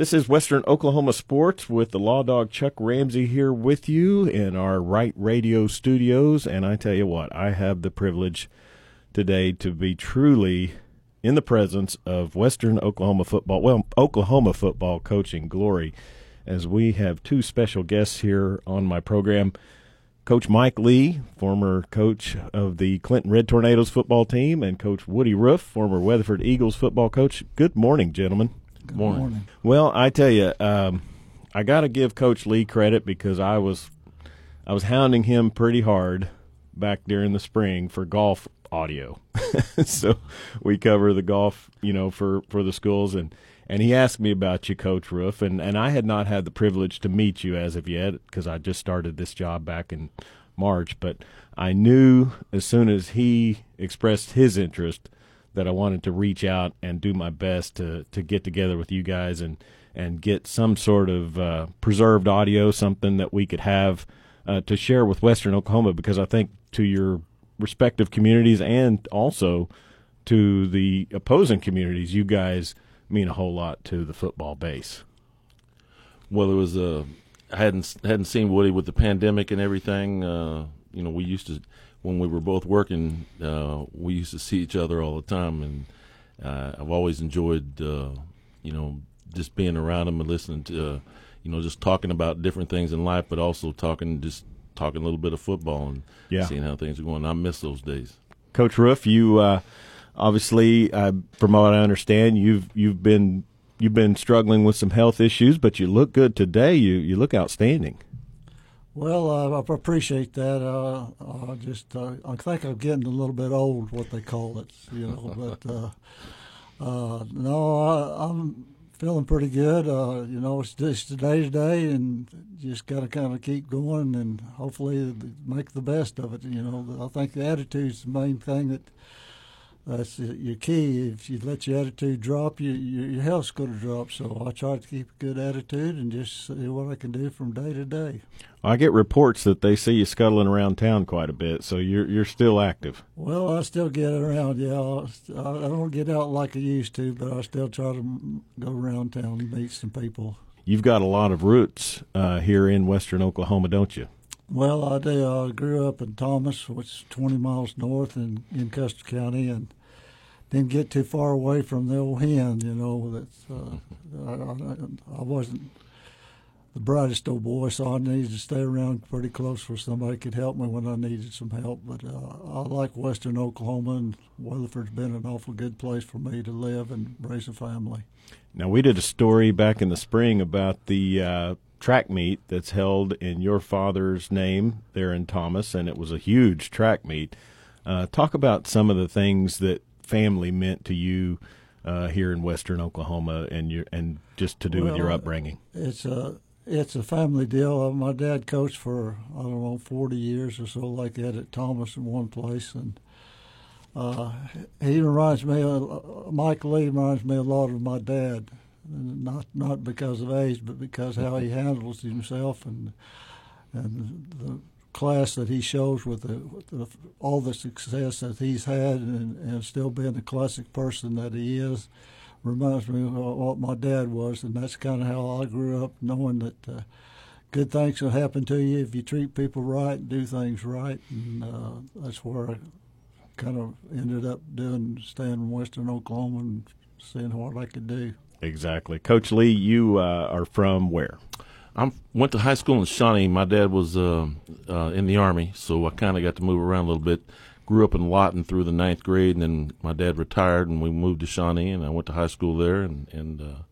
This is Western Oklahoma Sports with the Law Dog Chuck Ramsey here with you in our Wright Wradio studios. And I tell you what, I have the privilege today to be truly in the presence of Western Oklahoma football, well, Oklahoma football coaching glory, as we have two special guests here on my program. Coach Mike Lee, former coach of the Clinton Red Tornadoes football team, and Coach Woody Roof, former Weatherford Eagles football coach. Good morning, gentlemen. Good morning. morning. Well, I tell you, um, I got to give Coach Lee credit because I was I was hounding him pretty hard back during the spring for golf audio. so we cover the golf, you know, for for the schools and and he asked me about you, Coach Roof, and and I had not had the privilege to meet you as of yet because I just started this job back in March, but I knew as soon as he expressed his interest that I wanted to reach out and do my best to to get together with you guys and and get some sort of uh, preserved audio, something that we could have uh, to share with Western Oklahoma, because I think to your respective communities and also to the opposing communities, you guys mean a whole lot to the football base. Well, it was uh, I hadn't hadn't seen Woody with the pandemic and everything. Uh, you know, we used to when we were both working, uh, we used to see each other all the time, and uh, I've always enjoyed, uh, you know, just being around him and listening to, uh, you know, just talking about different things in life, but also talking, just talking a little bit of football and yeah. seeing how things are going. I miss those days. Coach Roof, you uh, obviously, uh, from what I understand, you've you've been you've been struggling with some health issues, but you look good today. You you look outstanding. Well, uh, I appreciate that. Uh, I just uh, I think I'm getting a little bit old, what they call it, you know. but uh, uh, no, I, am feeling pretty good. Uh, you know, it's just day to day, and just got to kind of keep going, and hopefully make the best of it. You know, I think the attitude's the main thing that that's your key. If you let your attitude drop, you, your health's going to drop. So I try to keep a good attitude and just see what I can do from day to day. I get reports that they see you scuttling around town quite a bit, so you're you're still active. Well, I still get around. Yeah, I, don't get out like I used to, but I still try to go around town and meet some people. You've got a lot of roots uh, here in Western Oklahoma, don't you? Well, I do. I grew up in Thomas, which is 20 miles north in, in Custer County, and didn't get too far away from the old hen. You know, that's uh, I, I, I, wasn't the brightest old boy, so I needed to stay around pretty close where somebody could help me when I needed some help. But uh, I like Western Oklahoma, and Weatherford's been an awful good place for me to live and raise a family. Now, we did a story back in the spring about the uh, track meet that's held in your father's name there in Thomas, and it was a huge track meet. Uh, talk about some of the things that family meant to you uh, here in Western Oklahoma, and your and just to do well, with your upbringing. It's a it's a family deal. Uh, my dad coached for I don't know forty years or so, like that at Thomas in one place, and uh, he reminds me. Of, Mike Lee reminds me a lot of my dad not not because of age, but because how he handles himself and and the class that he shows with, the, with the, all the success that he's had and, and still being the classic person that he is reminds me of what my dad was, and that's kind of how I grew up, knowing that uh, good things will happen to you if you treat people right and do things right, and uh, that's where I kind of ended up doing, staying in Western Oklahoma and seeing what I could do. Exactly. Coach Lee, you uh, are from where? I went to high school in Shawnee. My dad was uh, uh, in the Army, so I kind of got to move around a little bit. Grew up in Lawton through the ninth grade, and then my dad retired, and we moved to Shawnee, and I went to high school there, and, and uh,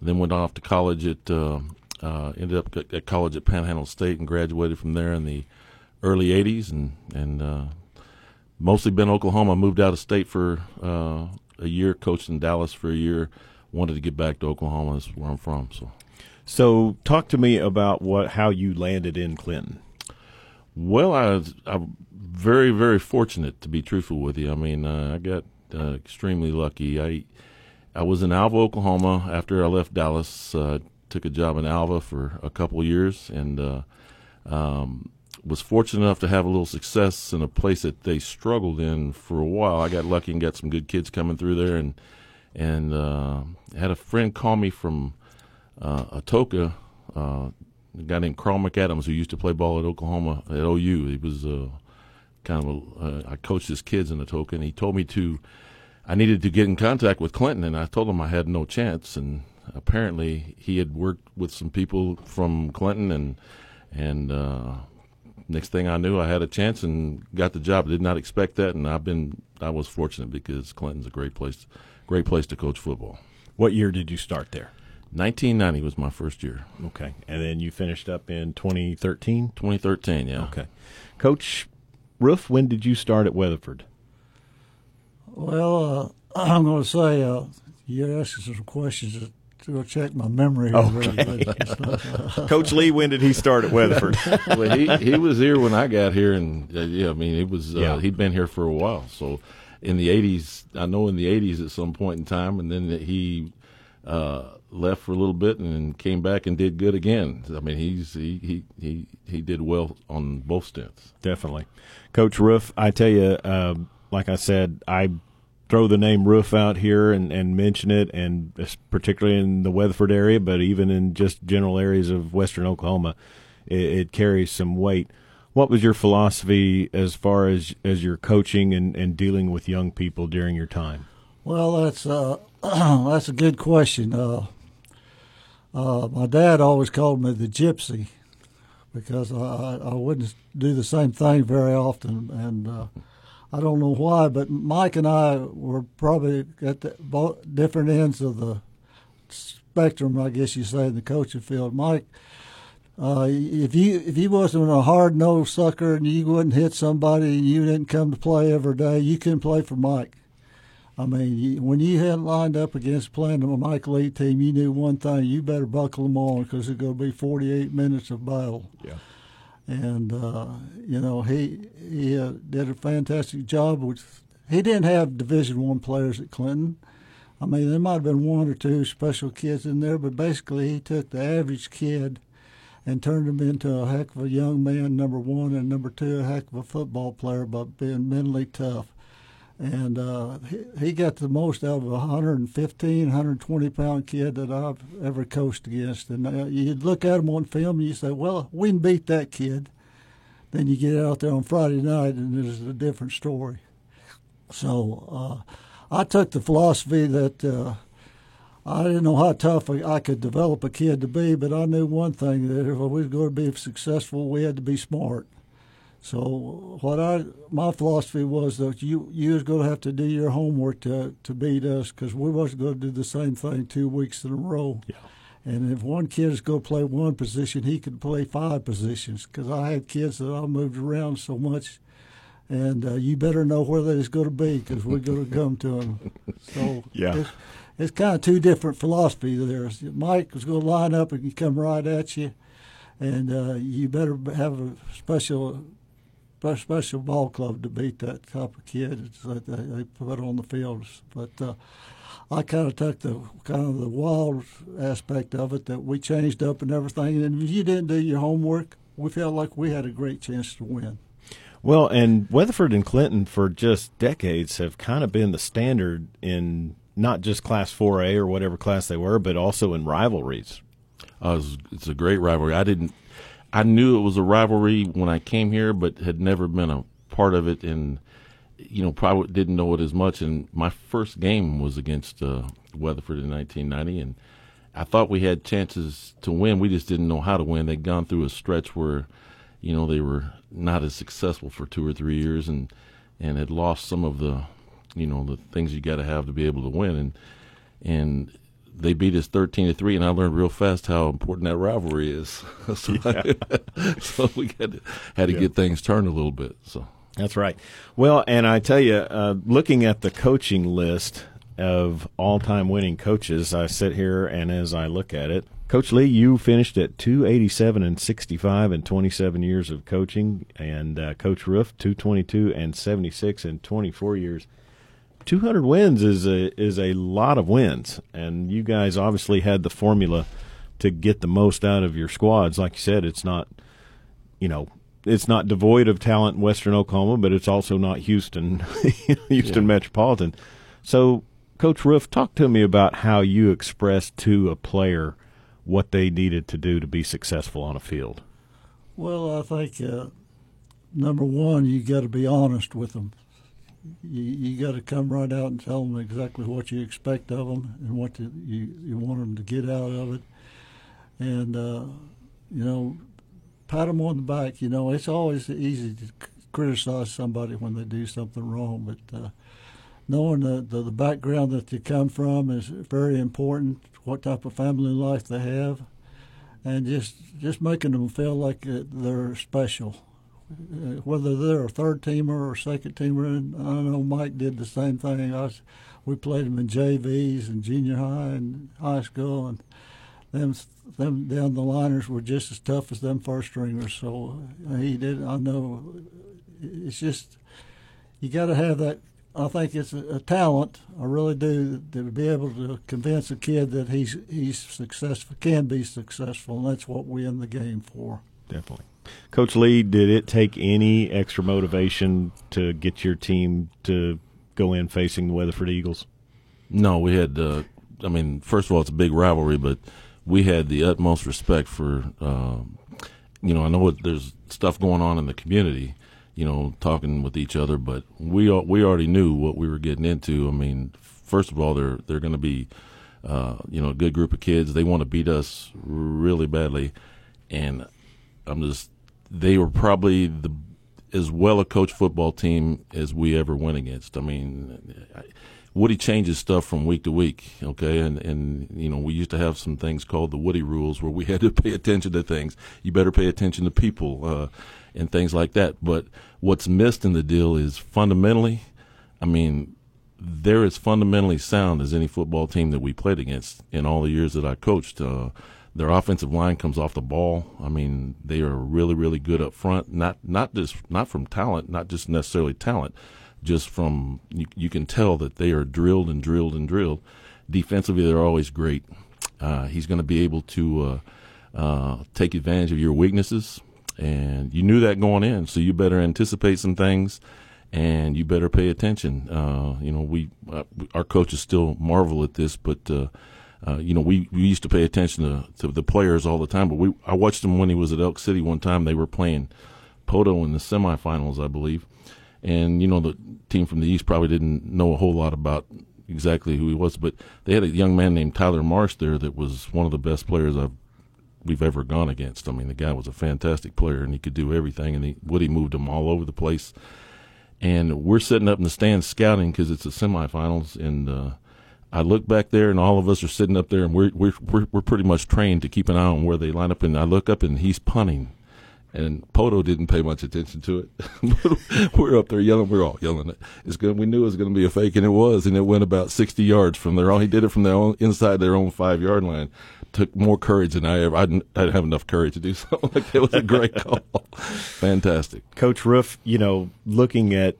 then went off to college at uh, uh, ended up at college at Panhandle State and graduated from there in the early '80s, and and uh, mostly been Oklahoma. Moved out of state for uh, a year, coached in Dallas for a year wanted to get back to Oklahoma. That's where I'm from. So, so talk to me about what how you landed in Clinton. Well, I was, I'm very very fortunate to be truthful with you. I mean, uh, I got uh, extremely lucky. I I was in Alva, Oklahoma after I left Dallas. Uh, took a job in Alva for a couple years and uh, um, was fortunate enough to have a little success in a place that they struggled in for a while. I got lucky and got some good kids coming through there and and uh, had a friend call me from uh, Atoka, a guy named Carl McAdams who used to play ball at Oklahoma at OU. He was uh, kind of a, uh, I coached his kids in Atoka, and he told me to I needed to get in contact with Clinton, and I told him I had no chance. And apparently, he had worked with some people from Clinton, and and uh, next thing I knew, I had a chance and got the job. I did not expect that, and I've been I was fortunate because Clinton's a great place, great place to coach football. What year did you start there? 1990 was my first year. Okay, and then you finished up in 2013. 2013, yeah. Okay, Coach Roof, when did you start at Weatherford? Well, uh, I'm going to say uh, you're asking some questions to, to check my memory. Okay. Coach Lee, when did he start at Weatherford? well, he he was here when I got here, and uh, yeah, I mean, it was uh, Yeah. he'd been here for a while. So, in the '80s, I know in the '80s at some point in time, and then he uh, left for a little bit and came back and did good again. I mean, he's he he he, he did well on both stints. Definitely, Coach Roof. I tell you, uh, like I said, I throw the name Roof out here and, and mention it, and particularly in the Weatherford area, but even in just general areas of Western Oklahoma, it, it carries some weight. What was your philosophy as far as as your coaching and, and dealing with young people during your time? Well, that's uh, that's a good question. Uh, uh, my dad always called me the gypsy because I, I wouldn't do the same thing very often, and uh, I don't know why. But Mike and I were probably at the both different ends of the spectrum, I guess you say, in the coaching field. Mike, uh, if you if you wasn't a hard nosed sucker and you wouldn't hit somebody and you didn't come to play every day, you couldn't play for Mike. I mean, when you had lined up against playing a Michael Lee team, you knew one thing: you better buckle them on because it's going to be 48 minutes of battle. Yeah. And uh, you know, he he uh, did a fantastic job. With he didn't have Division One players at Clinton. I mean, there might have been one or two special kids in there, but basically, he took the average kid and turned him into a heck of a young man, number one, and number two, a heck of a football player by being mentally tough. And uh, he, he got the most out of a 115, 120 pound kid that I've ever coached against. And uh, you'd look at him on film and you say, well, we can beat that kid. Then you get out there on Friday night and it's a different story. So uh, I took the philosophy that uh, I didn't know how tough I I could develop a kid to be, but I knew one thing that if we were going to be successful, we had to be smart. So what I my philosophy was that you you was going to have to do your homework to to beat us because we wasn't going to do the same thing two weeks in a row. Yeah. And if one kid is going to play one position, he could play five positions because I had kids that I moved around so much. And uh, you better know where they's going to be because we're going to come to them. So Yeah. it's, it's kind of two different philosophies there. Mike was going to line up and come right at you, and uh, you better have a special special ball club to beat that type of kid that they, they put on the fields. But uh, I kind of took the kind of the wild aspect of it that we changed up and everything. And if you didn't do your homework, we felt like we had a great chance to win. Well, and Weatherford and Clinton for just decades have kind of been the standard in not just Class 4A or whatever class they were, but also in rivalries. Uh, it's, it's a great rivalry. I didn't. I knew it was a rivalry when I came here, but had never been a part of it, and you know probably didn't know it as much. And my first game was against uh, Weatherford in 1990, and I thought we had chances to win. We just didn't know how to win. They'd gone through a stretch where, you know, they were not as successful for two or three years, and and had lost some of the, you know, the things you got to have to be able to win, and and they beat us 13 to 3 and I learned real fast how important that rivalry is. so, so we had to, had to Yeah. get things turned a little bit. So That's right. Well, and I tell you, uh, looking at the coaching list of all-time winning coaches, I sit here and as I look at it, Coach Lee, you finished at 287 and 65 and 27 years of coaching, and uh, Coach Roof 222 and 76 and 24 years. 200 wins is a is a lot of wins, and you guys obviously had the formula to get the most out of your squads. Like you said, it's not you know, it's not devoid of talent in Western Oklahoma, but it's also not Houston, Houston Yeah. Metropolitan. So, Coach Roof, talk to me about how you express to a player what they needed to do to be successful on a field? Well, I think uh, number one, you got to be honest with them. You, you got to come right out and tell them exactly what you expect of them and what you you want them to get out of it. And uh, you know, pat them on the back. You know, it's always easy to criticize somebody when they do something wrong, but uh, knowing the, the, the background that they come from is very important. What type of family life they have, and just just making them feel like they're special. Uh, whether they're a third teamer or second teamer, and I know Mike did the same thing. I we played them in JVs and junior high and high school, and them them down the liners were just as tough as them first stringers. So uh, he did. I know it's just you got to have that I think it's a, a, talent. I really do to be able to convince a kid that he's he's successful, can be successful, and that's what we're in the game for. Definitely, Coach Lee. Did it take any extra motivation to get your team to go in facing the Weatherford Eagles? No, we had. Uh, I mean, first of all, it's a big rivalry, but we had the utmost respect for. Uh, you know, I know what, there's stuff going on in the community you know, talking with each other. But we we already knew what we were getting into. I mean, first of all, they're they're going to be, uh, you know, a good group of kids. They want to beat us really badly, and I'm just they were probably the as well a coach football team as we ever went against. I mean. Woody changes stuff from week to week, okay, and and you know we used to have some things called the Woody rules where we had to pay attention to things. You better pay attention to people. Uh, and things like that. But what's missed in the deal is fundamentally, I mean, they're as fundamentally sound as any football team that we played against in all the years that I coached. Uh, their offensive line comes off the ball. I mean, they are really, really good up front. Not not just not from talent, not just necessarily talent, just from you, you can tell that they are drilled and drilled and drilled. Defensively, they're always great. Uh, he's going to be able to uh, uh, take advantage of your weaknesses and you knew that going in, so you better anticipate some things, and you better pay attention. Uh, you know, we uh, our coaches still marvel at this, but uh, uh, you know, we, we used to pay attention to, to the players all the time. But we I watched him when he was at Elk City one time. They were playing Poteau in the semifinals, I believe, and you know the team from the East probably didn't know a whole lot about exactly who he was, but they had a young man named Tyler Marsh there that was one of the best players I've we've ever gone against. I mean, the guy was a fantastic player and he could do everything. And he, Woody moved him all over the place. And we're sitting up in the stands scouting because it's the semifinals. And uh, I look back there, and all of us are sitting up there, and we're we're we're, pretty much trained to keep an eye on where they line up. And I look up, and he's punting. And Poteau didn't pay much attention to it. we're up there yelling. We're all yelling it. It's good. We knew it was going to be a fake, and it was. And it went about sixty yards from their own. He did it from their own inside their own five yard line took more courage than I ever. I didn't, I didn't have enough courage to do something like. It was a great call. Fantastic, Coach Roof. You know, looking at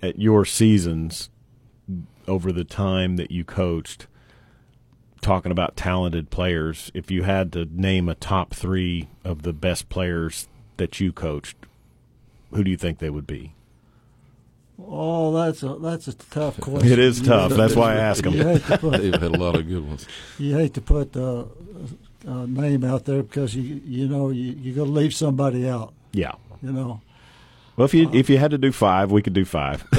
at your seasons over the time that you coached, talking about talented players. If you had to name a top three of the best players that you coached, who do you think they would be? Oh, that's a that's a tough question. It is tough. That's why I ask them. They've had a lot of good ones. You hate to put uh, a name out there because you you know you you got to leave somebody out. Yeah. You know. Well, if you if you had to do five, we could do five.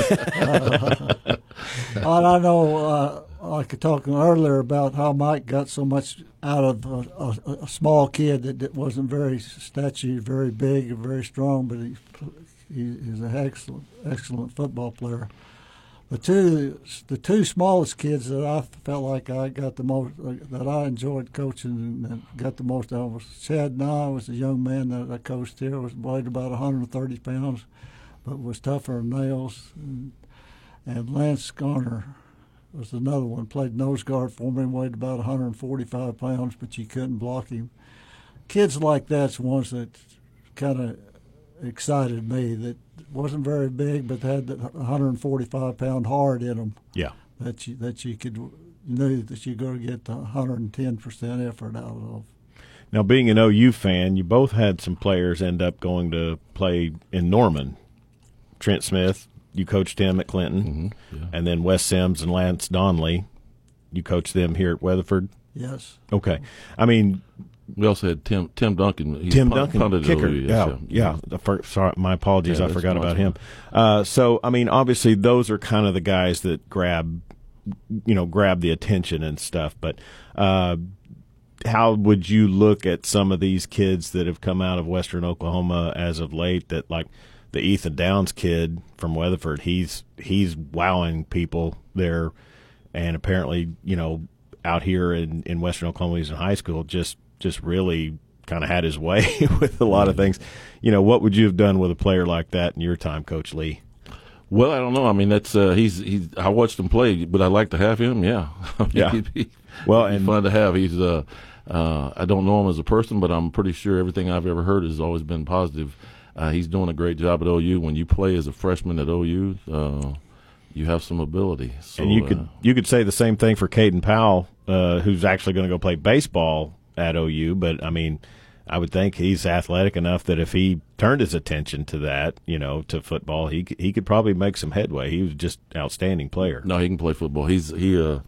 I know. Uh, like talking earlier about how Mike got so much out of a, a, a small kid that, that wasn't very statue, very big, very strong, but he he, he's an excellent, excellent football player. The two, the two smallest kids that I felt like I got the most, that I enjoyed coaching and got the most out of was Chad Nye was a young man that I coached here. Was weighed about 130 pounds, but was tougher than nails. And, and Lance Garner was another one. Played nose guard for me, weighed about 145 pounds, but you couldn't block him. Kids like that's ones that kind of excited me that wasn't very big, but had the 145 pound heart in them. Yeah, that you that you could knew that you're going to get the 110 percent effort out of. Now, being an OU fan, you both had some players end up going to play in Norman. Trent Smith, you coached him at Clinton, mm-hmm, yeah. and then Wes Sims and Lance Donley, you coached them here at Weatherford. Yes. Okay, I mean We also had Tim Tim Duncan. Tim Duncan, kicker. Yes, yeah, yeah. The fir- sorry, my apologies. Yeah, I forgot about him. Uh, so, I mean, obviously, those are kind of the guys that grab, you know, grab the attention and stuff. But uh, how would you look at some of these kids that have come out of Western Oklahoma as of late? That like the Ethan Downs kid from Weatherford, he's he's wowing people there, and apparently, you know, out here in in Western Oklahoma, he's in high school, just just really kind of had his way with a lot of things. You know, what would you have done with a player like that in your time, Coach Lee? Well, I don't know. I mean, that's uh, he's he's. I watched him play. Would I like to have him? Yeah. Yeah. he'd be- Well, and- fun to have. He's. Uh, uh, I don't know him as a person, but I'm pretty sure everything I've ever heard has always been positive. Uh, he's doing a great job at OU. When you play as a freshman at OU, uh, you have some ability. So, and you uh, could you could say the same thing for Caden Powell, uh, who's actually going to go play baseball at OU. But I mean, I would think he's athletic enough that if he turned his attention to that, you know, to football, he he could probably make some headway. He was just outstanding player. No, he can play football. He's he. Uh,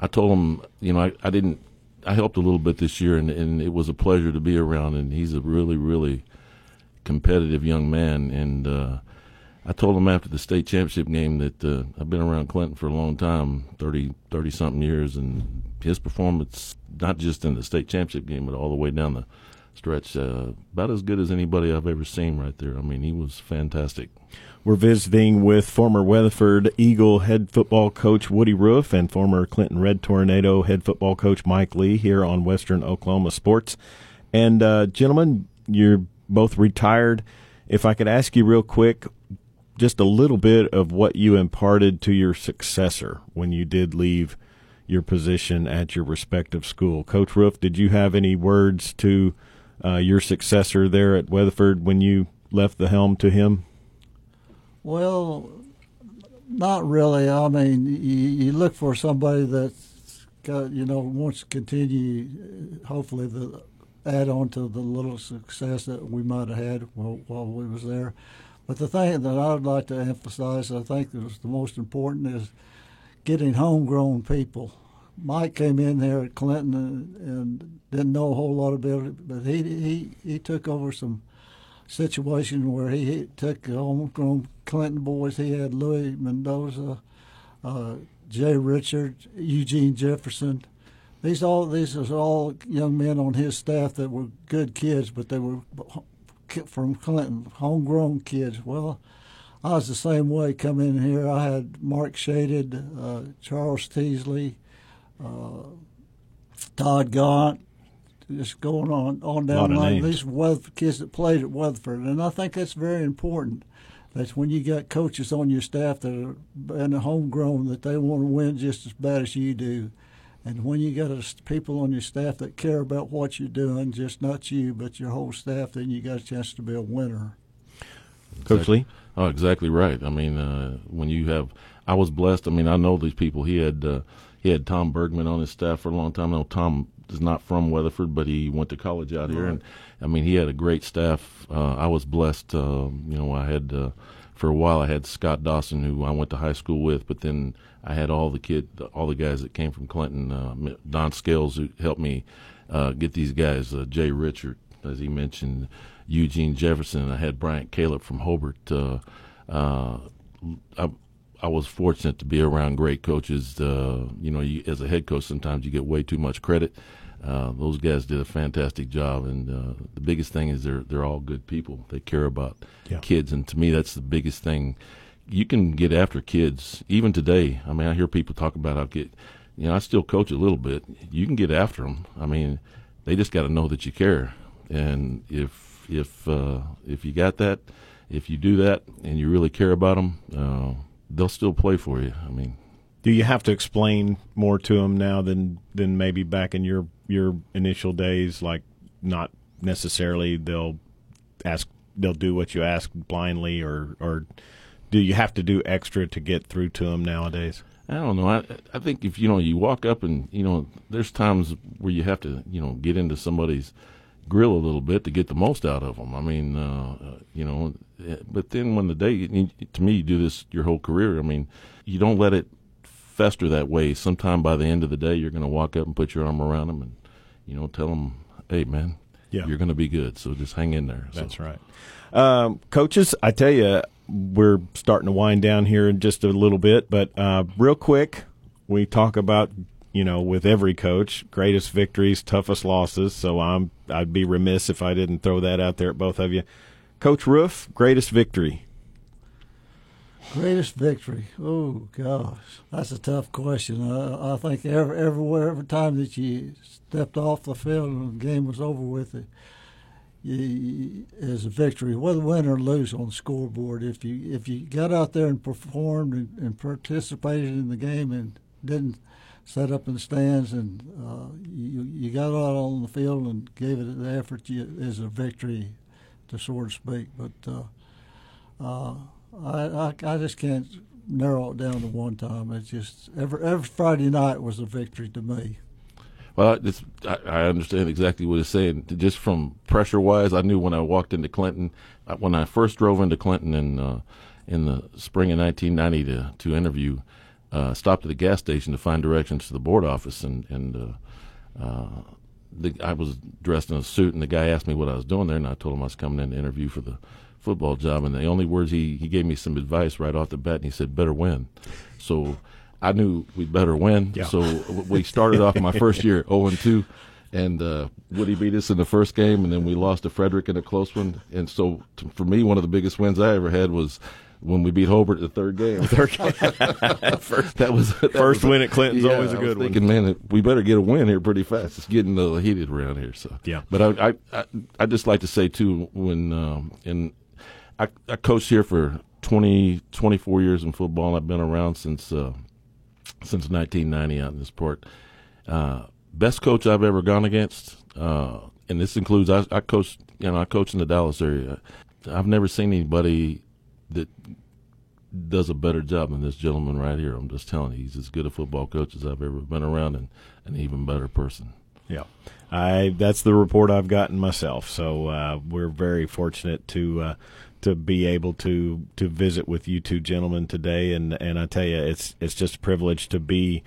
I told him, you know, I, I didn't. I helped a little bit this year, and, and it was a pleasure to be around. And he's a really, really competitive young man. And uh, I told him after the state championship game that uh, I've been around Clinton for a long time 30, 30 something years, and his performance, not just in the state championship game, but all the way down the stretch, uh, about as good as anybody I've ever seen right there. I mean, he was fantastic. We're visiting with former Weatherford Eagle head football coach Woody Roof and former Clinton Red Tornado head football coach Mike Lee here on Western Oklahoma Sports. And uh, gentlemen, you're both retired. If I could ask you real quick, just a little bit of what you imparted to your successor when you did leave your position at your respective school. Coach Roof, did you have any words to uh, your successor there at Weatherford when you left the helm to him? Well, not really. I mean, you, you look for somebody that's got, you know, wants to continue, hopefully, the add on to the little success that we might have had while, while we was there. But the thing that I would like to emphasize, I think is the most important, is getting homegrown people. Mike came in there at Clinton and, and didn't know a whole lot about it, but he he he took over some situation where he, he took homegrown Clinton boys. He had Louis Mendoza, uh, Jay Richard, Eugene Jefferson. These all these was all young men on his staff that were good kids, but they were from Clinton, homegrown kids. Well, I was the same way. Coming in here, I had Mark Shaded, uh, Charles Teasley, uh, Todd Gaunt, just going on on down the line. These were Weatherford kids that played at Weatherford, and I think that's very important. That's when you got coaches on your staff that are and homegrown that they want to win just as bad as you do, and when you got a, people on your staff that care about what you're doing, just not you but your whole staff, then you got a chance to be a winner. Coach Lee? Oh, exactly right. I mean, uh, when you have, I was blessed. I mean, I know these people. He had uh, he had Tom Bergman on his staff for a long time. I know Tom is not from Weatherford, but he went to college out here, and I mean, he had a great staff. Uh, I was blessed. Uh, you know, I had uh, for a while I had Scott Dawson, who I went to high school with, but then I had all the kid, all the guys that came from Clinton. Uh, Don Scales, who helped me uh, get these guys. Uh, Jay Richard, as he mentioned. Eugene Jefferson. I had Bryant Caleb from Hobart. Uh, uh, I, I was fortunate to be around great coaches. Uh, you know, you, as a head coach, sometimes you get way too much credit. Uh, those guys did a fantastic job, and uh, the biggest thing is they're they're all good people. They care about Yeah. kids, and to me, that's the biggest thing. You can get after kids even today. I mean, I hear people talk about how get. You know, I still coach a little bit. You can get after them. I mean, they just got to know that you care, and if if uh, if you got that, if you do that, and you really care about them, uh, they'll still play for you. I mean, Do you have to explain more to them now than than maybe back in your your initial days? Like, not necessarily they'll ask, they'll do what you ask blindly, or or do you have to do extra to get through to them nowadays? I don't know. I I think if you know you walk up and you know there's times where you have to you know get into somebody's grill a little bit to get the most out of them. I mean, uh, uh, you know, eh, but then when the day to me you do this your whole career. I mean, you don't let it fester that way. Sometime by the end of the day, you're going to walk up and put your arm around them and you know tell them, "Hey, man, Yeah. you're going to be good. So just hang in there." So, That's right. Um, coaches, I tell you, we're starting to wind down here in just a little bit, but uh, real quick, we talk about you know with every coach, greatest victories, toughest losses. So I'm I'd be remiss if I didn't throw that out there at both of you. Coach Roof, greatest victory. Greatest victory. Oh gosh, that's a tough question. I, I think every, everywhere, every time that you stepped off the field and the game was over with, it, you, is a victory, whether win or lose on the scoreboard. If you if you got out there and performed and, and participated in the game and didn't set up in the stands and uh, you you got out on the field and gave it the effort, you, is a victory, to so to speak. But uh, uh, I, I I just can't narrow it down to one time. It's just every every Friday night was a victory to me. Well, I, I understand exactly what it's saying. Just from pressure wise, I knew when I walked into Clinton, uh, when I first drove into Clinton in uh, in the spring of 1990 to to interview, uh, stopped at the gas station to find directions to the board office, and and uh, uh, the, I was dressed in a suit, and the guy asked me what I was doing there, and I told him I was coming in to interview for the football job, and the only words he he gave me some advice right off the bat, and he said, "Better win." So. I knew we'd better win. Yeah. So we started off my first year 0 and 2, and uh, Woody beat us in the first game, and then we lost to Frederick in a close one. And so to, for me, one of the biggest wins I ever had was when we beat Hobart the third game. first, that was that first was- win at Clinton's yeah, always a I was good one. thinking, man, we better get a win here pretty fast. It's getting a little heated around here. So Yeah. But I I I, I just like to say too when um, and I I coached here for 20, 24 years in football. I've been around since uh, since 1990 out in this port. Uh, best coach I've ever gone against, uh, and this includes I, I you know I coach in the Dallas area. I've never seen anybody that does a better job than this gentleman right here. I'm just telling you, he's as good a football coach as I've ever been around, and an even better person. Yeah, I that's the report I've gotten myself. So uh, we're very fortunate to uh, to be able to to visit with you two gentlemen today, and and I tell you, it's it's just a privilege to be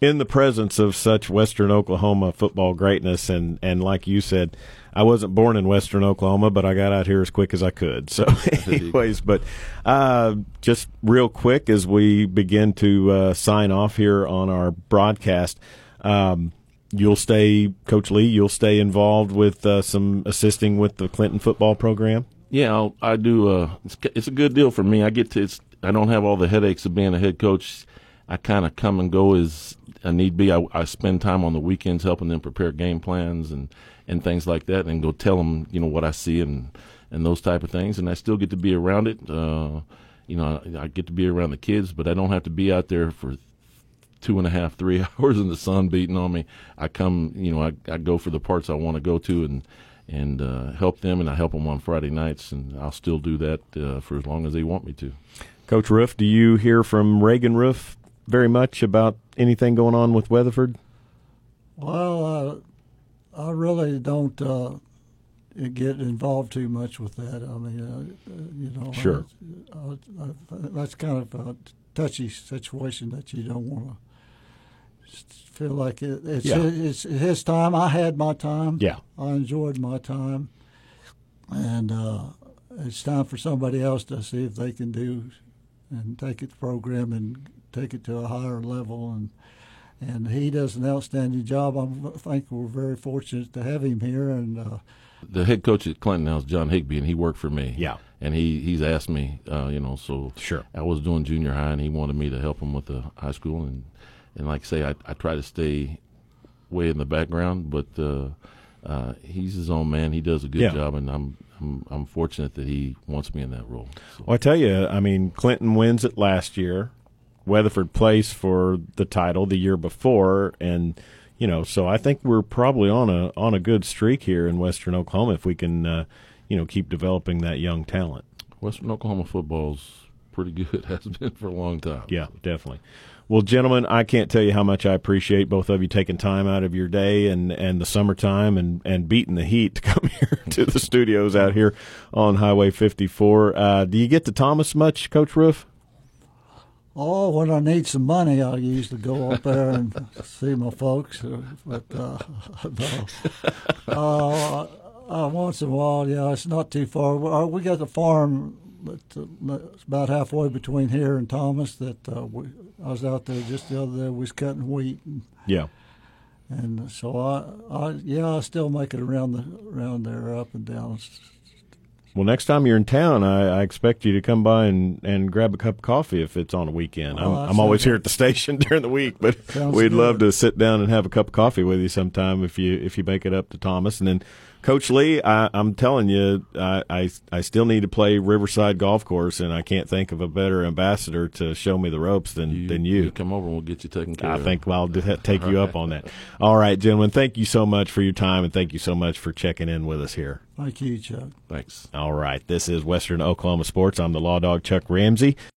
in the presence of such Western Oklahoma football greatness, and and like you said. I wasn't born in Western Oklahoma, but I got out here as quick as I could. So, anyways, but uh, just real quick as we begin to uh, sign off here on our broadcast, um, you'll stay, Coach Lee. You'll stay involved with uh, some assisting with the Clinton football program. Yeah, I'll, I do. Uh, it's, it's a good deal for me. I get to. I don't have all the headaches of being a head coach. I kind of come and go as I need be. I, I spend time on the weekends helping them prepare game plans and and things like that, and go tell them you know what I see and and those type of things. And I still get to be around it. Uh, you know, I, I get to be around the kids, but I don't have to be out there for two and a half, three hours in the sun beating on me. I come, you know, I, I go for the parts I want to go to and and uh, help them, and I help them on Friday nights, and I'll still do that uh, for as long as they want me to. Coach Roof, do you hear from Reagan Roof very much about anything going on with Weatherford? Well, uh, I really don't uh, get involved too much with that. I mean, uh, uh, you know, Sure. uh, uh, that's kind of a touchy situation that you don't want to feel like it, it's, Yeah. his, it's his time. I had my time. Yeah. I enjoyed my time, and uh, it's time for somebody else to see if they can do and take it the program and take it to a higher level and and he does an outstanding job. I'm, I think we're very fortunate to have him here, and uh, The head coach at Clinton now is John Higby, and he worked for me. Yeah. and he he's asked me, uh, you know, so Sure. I was doing junior high, and he wanted me to help him with the high school, and and like I say, I I try to stay way in the background, but uh, uh, he's his own man. He does a good Yeah. job, and I'm I'm I'm fortunate that he wants me in that role. So. Well, I tell you, I mean, Clinton wins it last year. Weatherford placed for the title the year before, and you know, so I think we're probably on a on a good streak here in Western Oklahoma if we can, uh, you know, keep developing that young talent. Western Oklahoma football's pretty good. Has been for a long time. Yeah, definitely. Well, gentlemen, I can't tell you how much I appreciate both of you taking time out of your day and, and the summertime and, and beating the heat to come here to the studios out here on Highway 54. Uh, do you get to Thomas much, Coach Roof? Oh, when I need some money, I usually go up there and see my folks. uh, But uh, no. uh, uh, once in a while, yeah, it's not too far. We, uh, got a farm it's about halfway between here and Thomas. That uh, we, I was out there just the other day. We was cutting wheat, and, Yeah. and so I, I, yeah, I still make it around the around there, up and down. Well, next time you're in town, I, I expect you to come by and, and grab a cup of coffee if it's on a weekend. I'm, I'm always here at the station during the week, but Sounds we'd love to sit down and have a cup of coffee with you sometime if you if you make it up to Thomas. And then, Coach Lee, I, I'm telling you, I, I I still need to play Riverside Golf Course, and I can't think of a better ambassador to show me the ropes than than you. come over and we'll get you taken care I of. I think I'll take you up on that. All right, gentlemen, thank you so much for your time, and thank you so much for checking in with us here. Thank you, Chuck. Thanks. All right. This is Western Oklahoma Sports. I'm the Law Dog Chuck Ramsey.